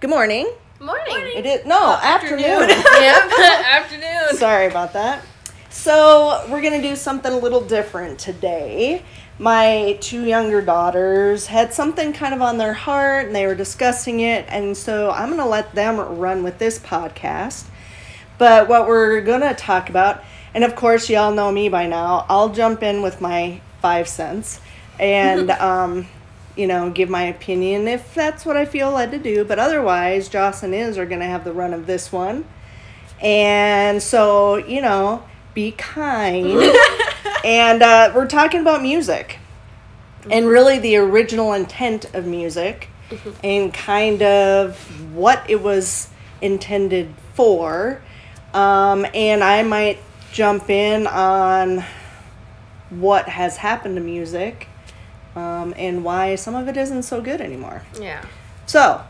Good morning. Morning. It is no afternoon. yep, afternoon. Sorry about that. So we're gonna do something a little different today. My two younger daughters had something kind of on their heart, and they were discussing it, and so I'm gonna let them run with this podcast. But what we're gonna talk about, and of course y'all know me by now, I'll jump in with my five cents, and um, you know, give my opinion if that's what I feel led to do. But otherwise, Joss and Iz are gonna have the run of this one. And so, you know, be kind. and uh, we're talking about music and really the original intent of music and kind of what it was intended for. Um, and I might jump in on what has happened to music um, and why some of it isn't so good anymore. Yeah. So,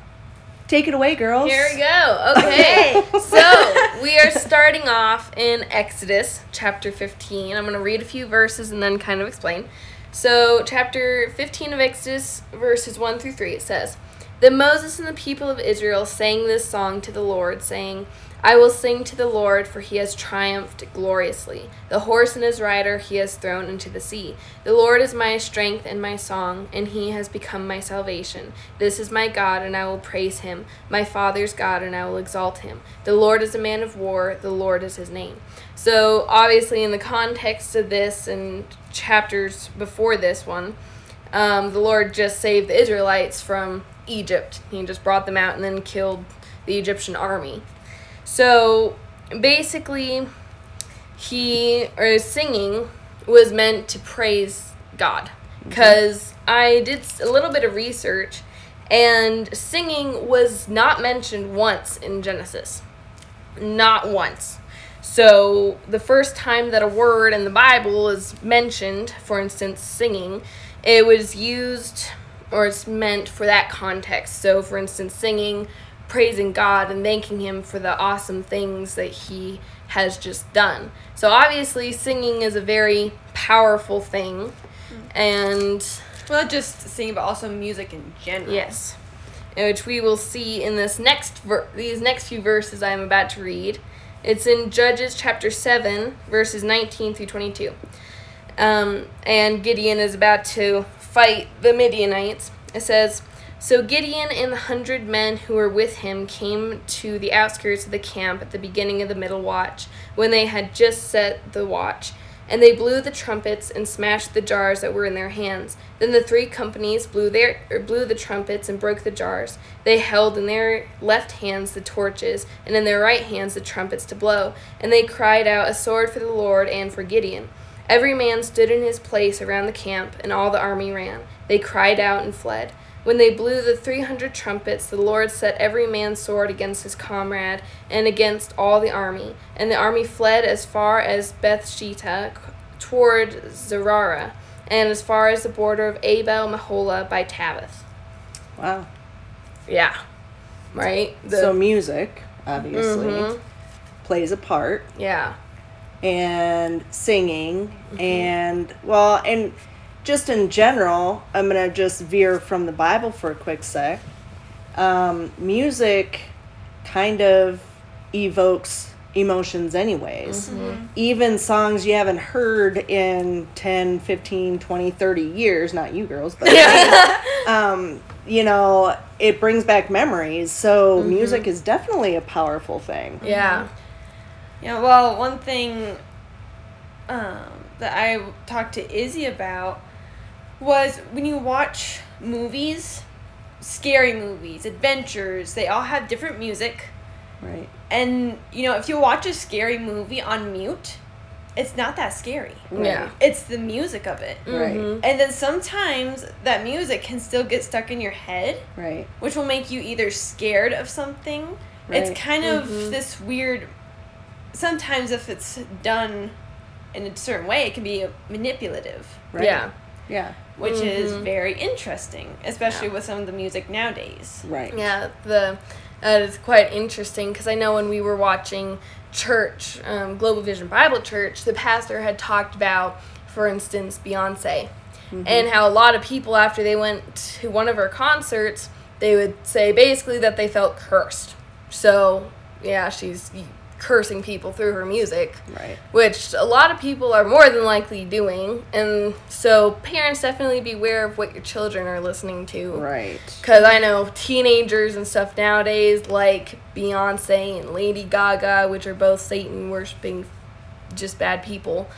take it away, girls. Here we go. Okay. so we are starting off in Exodus chapter 15. I'm going to read a few verses and then kind of explain. So, chapter 15 of Exodus, verses 1 through 3, it says Then Moses and the people of Israel sang this song to the Lord, saying, I will sing to the Lord, for he has triumphed gloriously. The horse and his rider he has thrown into the sea. The Lord is my strength and my song, and he has become my salvation. This is my God, and I will praise him, my father's God, and I will exalt him. The Lord is a man of war, the Lord is his name. So, obviously, in the context of this and chapters before this one, um, the Lord just saved the Israelites from Egypt. He just brought them out and then killed the Egyptian army. So basically, he or singing was meant to praise God. Mm-hmm. Because I did a little bit of research, and singing was not mentioned once in Genesis. Not once. So the first time that a word in the Bible is mentioned, for instance, singing, it was used or it's meant for that context. So, for instance, singing, praising God, and thanking Him for the awesome things that He has just done. So, obviously, singing is a very powerful thing. And Well, not just singing, but also music in general. Yes, which we will see in this next ver- these next few verses I am about to read. It's in Judges chapter seven, verses nineteen through twenty-two. Um, and Gideon is about to fight the Midianites. It says, So Gideon and the hundred men who were with him came to the outskirts of the camp at the beginning of the middle watch, when they had just set the watch. And they blew the trumpets and smashed the jars that were in their hands. Then the three companies blew their blew the trumpets and broke the jars. They held in their left hands the torches, and in their right hands the trumpets to blow. And they cried out a sword for the Lord and for Gideon. Every man stood in his place around the camp, and all the army ran. They cried out and fled. When they blew the three hundred trumpets, the Lord set every man's sword against his comrade and against all the army. And the army fled as far as Beth-shittah toward Zererah, and as far as the border of Abel Meholah by Tabbath. Wow. Yeah. Right? The- so music, obviously, Mhm. plays a part. yeah. And singing and well and just in general i'm gonna just veer from the bible for a quick sec. Um, music kind of evokes emotions anyways. Even songs you haven't heard in 10 15 20 30 years not you girls but um, you know it brings back memories. So music is definitely a powerful thing. Yeah. Yeah, well, one thing um, that I talked to Izzy about was when you watch movies, scary movies, adventures, they all have different music. right And, you know, if you watch a scary movie on mute, it's not that scary. right Yeah. It's the music of it. right Mhm. And then sometimes that music can still get stuck in your head, right which will make you either scared of something. Right. It's kind of Mhm. this weird. Sometimes, if it's done in a certain way, it can be manipulative, right Yeah. yeah which is Mhm. very interesting, especially Yeah. with some of the music nowadays. right Yeah, the that is quite interesting because I know when we were watching church, um, Global Vision Bible Church, the pastor had talked about, for instance, Beyonce, and how a lot of people after they went to one of her concerts, they would say basically that they felt cursed. So, yeah, she's cursing people through her music. Right. Which a lot of people are more than likely doing. And so, parents definitely beware of what your children are listening to. Right. Because I know teenagers and stuff nowadays like Beyonce and Lady Gaga, which are both Satan worshiping just bad people,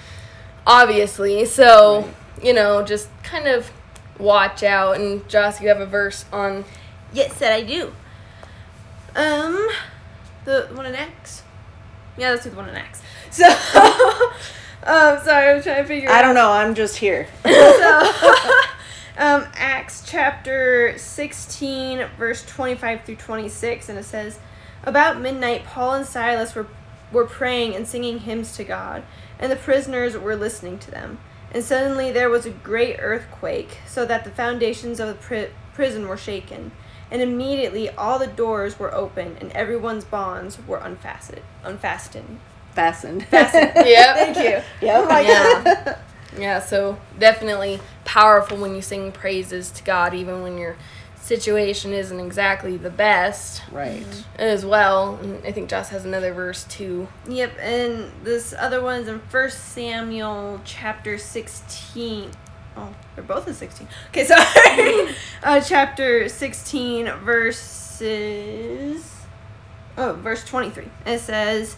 obviously. So, Right. you know, just kind of watch out. And Joss, you have a verse on. Yes, that I do. Um, the one in Acts. Yeah, let's do the one in Acts. So, um, sorry, I was trying to figure. I out. don't know. I'm just here. so, um, Acts chapter 16, verse 25 through 26, and it says, About midnight, Paul and Silas were, were praying and singing hymns to God, and the prisoners were listening to them. And suddenly there was a great earthquake, so that the foundations of the pri- prison were shaken. And immediately all the doors were open, and everyone's bonds were unfastened. Unfastened. Fastened. Fastened. Yep. Thank you. Yep. Oh like- Yeah. Yeah, so definitely powerful when you sing praises to God, even when your situation isn't exactly the best right. Mm-hmm. as well. And I think Joss has another verse too. Yep, and this other one's in First Samuel chapter sixteen. Oh, they're both in sixteen. Okay, so uh, chapter sixteen, verses. Oh, verse twenty-three. It says,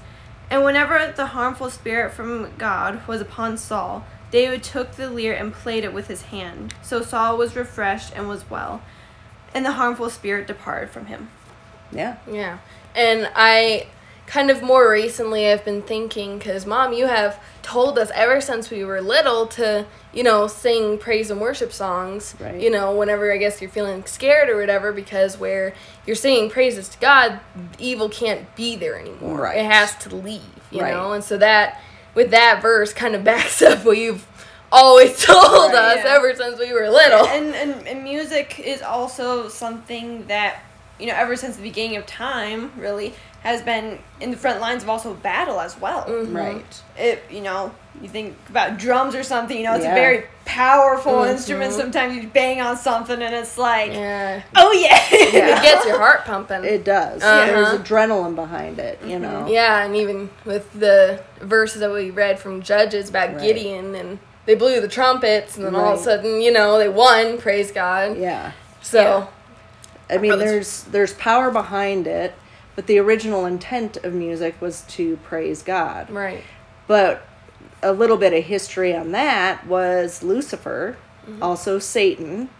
"And whenever the harmful spirit from God was upon Saul, David took the lyre and played it with his hand. So Saul was refreshed and was well, and the harmful spirit departed from him." Yeah. Yeah. And I kind of more recently I've been thinking because mom you have told us ever since we were little to you know sing praise and worship songs Right. you know whenever i guess you're feeling scared or whatever because where you're singing praises to god evil can't be there anymore Right. it has to leave you Right. know and so that with that verse kind of backs up what you've always told Right. us Yeah. ever since we were little and, and and music is also something that you know ever since the beginning of time really has been in the front lines of also battle as well Mhm. Right. it you know you think about drums or something you know it's Yeah. a very powerful Mhm. instrument sometimes you bang on something and it's like yeah oh yeah, Yeah. it gets your heart pumping It does. Uh-huh. There's adrenaline behind it, you know. Yeah, and even with the verses that we read from Judges about Right. Gideon, and they blew the trumpets, and then all of a sudden, you know, they won. Praise God. Yeah. So, I mean, there's there's power behind it, but the original intent of music was to praise God. right. But a little bit of history on that was Lucifer, mm-hmm. also Satan,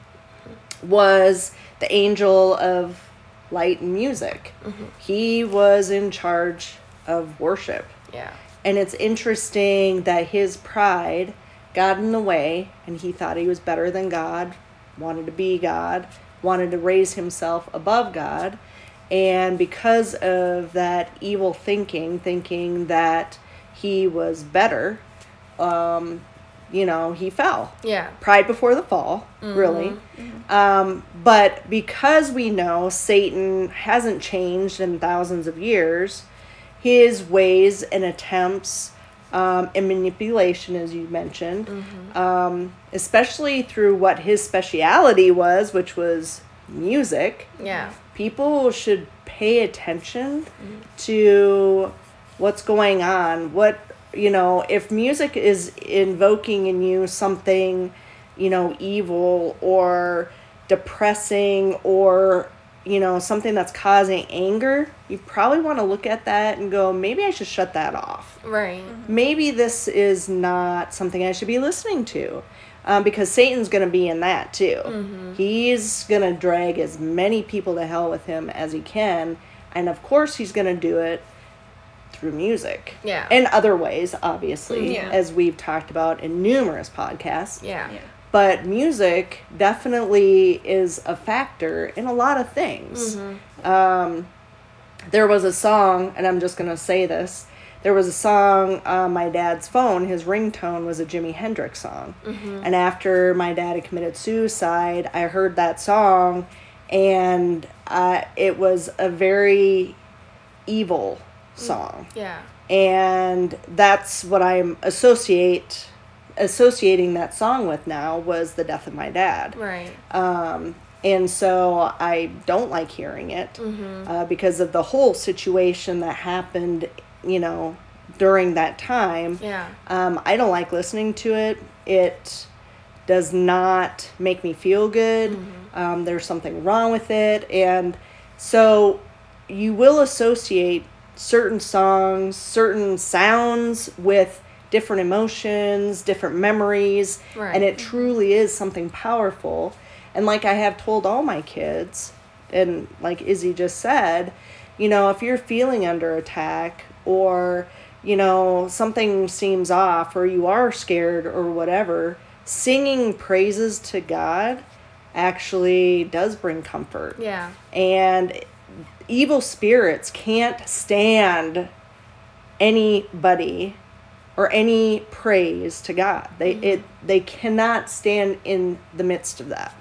was the angel of light and music. Mm-hmm. He was in charge of worship. Yeah. And it's interesting that his pride got in the way and he thought he was better than God, wanted to be God, wanted to raise himself above God. And because of that evil thinking, thinking that he was better, um, you know, he fell Yeah. pride before the fall, really. Um, but because we know Satan hasn't changed in thousands of years, his ways and attempts um, and manipulation, as you mentioned, um, especially through what his speciality was, which was music, Yeah. people should pay attention mm-hmm. to what's going on what you know if music is invoking in you something you know evil or depressing or you know something that's causing anger you probably want to look at that and go maybe i should shut that off Right. Mm-hmm. maybe this is not something I should be listening to. Um, because Satan's going to be in that too. He's going to drag as many people to hell with him as he can. And of course, he's going to do it through music. Yeah. And other ways, obviously, Yeah. as we've talked about in numerous podcasts. Yeah. Yeah. But music definitely is a factor in a lot of things. Um, there was a song, and I'm just going to say this. There was a song on my dad's phone. His ringtone was a Jimi Hendrix song. And after my dad had committed suicide, I heard that song, and uh, it was a very evil song. Yeah. And that's what I'm associate associating that song with now was the death of my dad Right. um, and so I don't like hearing it uh, because of the whole situation that happened, you know, during that time. Yeah. Um, I don't like listening to it. It does not make me feel good. Um, there's something wrong with it. And so you will associate certain songs, certain sounds with different emotions, different memories. Right. And it truly is something powerful. And like I have told all my kids, and like Izzy just said, you know, if you're feeling under attack or, you know, something seems off or you are scared or whatever, singing praises to God actually does bring comfort. Yeah. And evil spirits can't stand anybody or any praise to God. They it they cannot stand in the midst of that.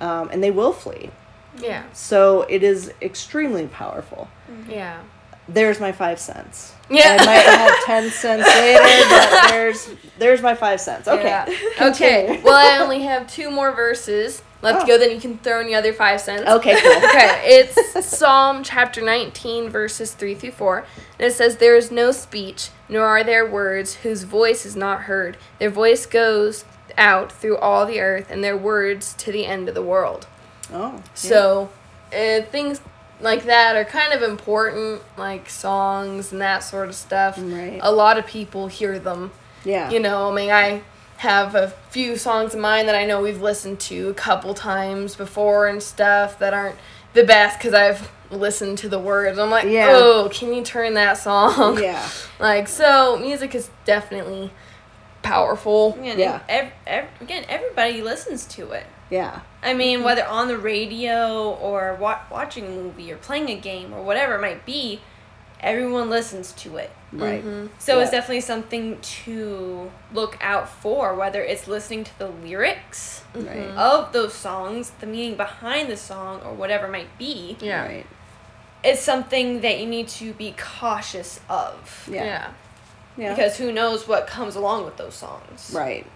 Um, and they will flee. Yeah. So it is extremely powerful. Yeah. There's my five cents. Yeah. I might have ten cents later, but there's there's my five cents. Okay. Yeah. Okay. Well, I only have two more verses left Oh. to go. Then you can throw in the other five cents. Okay, cool. okay, it's Psalm chapter 19, verses 3 through 4. And it says, There is no speech, nor are there words, whose voice is not heard. Their voice goes out through all the earth, and their words to the end of the world. Oh. yeah. So, uh, things like that are kind of important, like songs and that sort of stuff. Mm, right. A lot of people hear them. yeah. You know, I mean, I have a few songs of mine that I know we've listened to a couple times before and stuff that aren't the best because I've listened to the words. I'm like, Yeah. oh, can you turn that song? Yeah. Like, so music is definitely powerful. Yeah. Yeah. Ev- ev- again, everybody listens to it. Yeah. I mean, mm-hmm. whether on the radio or wa- watching a movie or playing a game or whatever it might be, everyone listens to it. Right. Mm-hmm. So it's definitely something to look out for, whether it's listening to the lyrics Right. Mm-hmm. of those songs, the meaning behind the song, or whatever it might be. Yeah. Right. It's something that you need to be cautious of. Yeah. Yeah. Yeah. Because who knows what comes along with those songs. Right.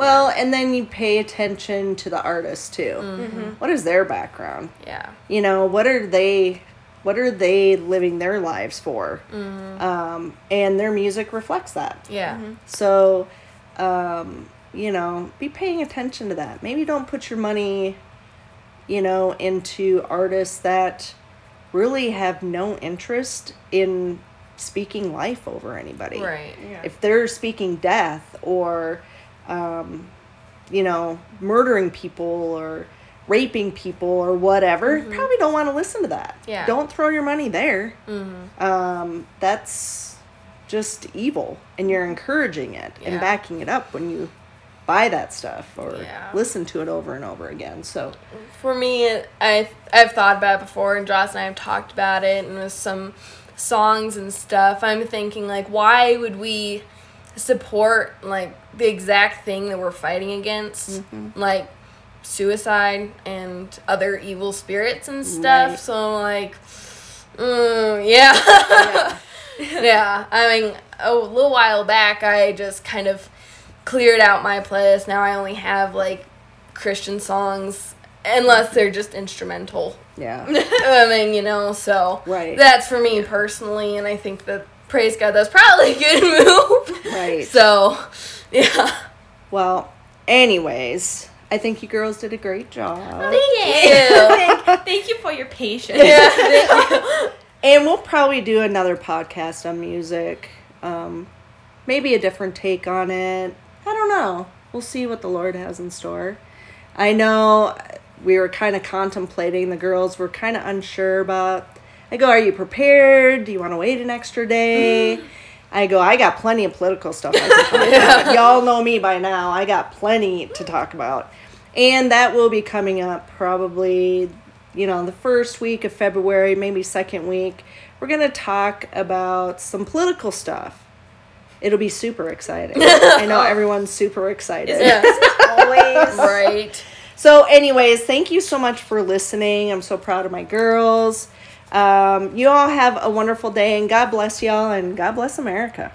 Well, and then you pay attention to the artist too. Mm-hmm. What is their background? Yeah. You know, what are they what are they living their lives for? Mm-hmm. Um, and their music reflects that. Yeah. So, um, you know, be paying attention to that. Maybe don't put your money, you know, into artists that really have no interest in speaking life over anybody Right. Yeah. if they're speaking death or um, you know murdering people or raping people or whatever you probably don't want to listen to that Yeah. don't throw your money there Mm-hmm. um, that's just evil and you're encouraging it and backing it up when you buy that stuff or Yeah. listen to it over and over again so For me, I I've thought about it before, and Joss and I have talked about it, and with some songs and stuff. I'm thinking like, why would we support like the exact thing that we're fighting against, like suicide and other evil spirits and stuff? Right. So I'm like, mm, yeah. yeah, I mean, a little while back, I just kind of cleared out my playlist. Now I only have like Christian songs, unless they're just instrumental. yeah I mean, you know, so Right. that's for me personally, and I think that praise God, that's probably a good move. Right. So, yeah. well anyways i think you girls did a great job Thank you. Thank, thank you for your patience. yeah, thank you. And we'll probably do another podcast on music. Um, maybe a different take on it. I don't know. We'll see what the Lord has in store. I know we were kind of contemplating, the girls were kind of unsure about. I go, Are you prepared? Do you want to wait an extra day? Mm. I go, I got plenty of political stuff I can. Y'all know me by now. I got plenty to talk about. And that will be coming up probably, you know, the first week of February, maybe second week. We're going to talk about some political stuff. It'll be super exciting. I know everyone's super excited. Yeah. Always. right. So, anyways, thank you so much for listening. I'm so proud of my girls. Um, you all have a wonderful day, and God bless y'all, and God bless America.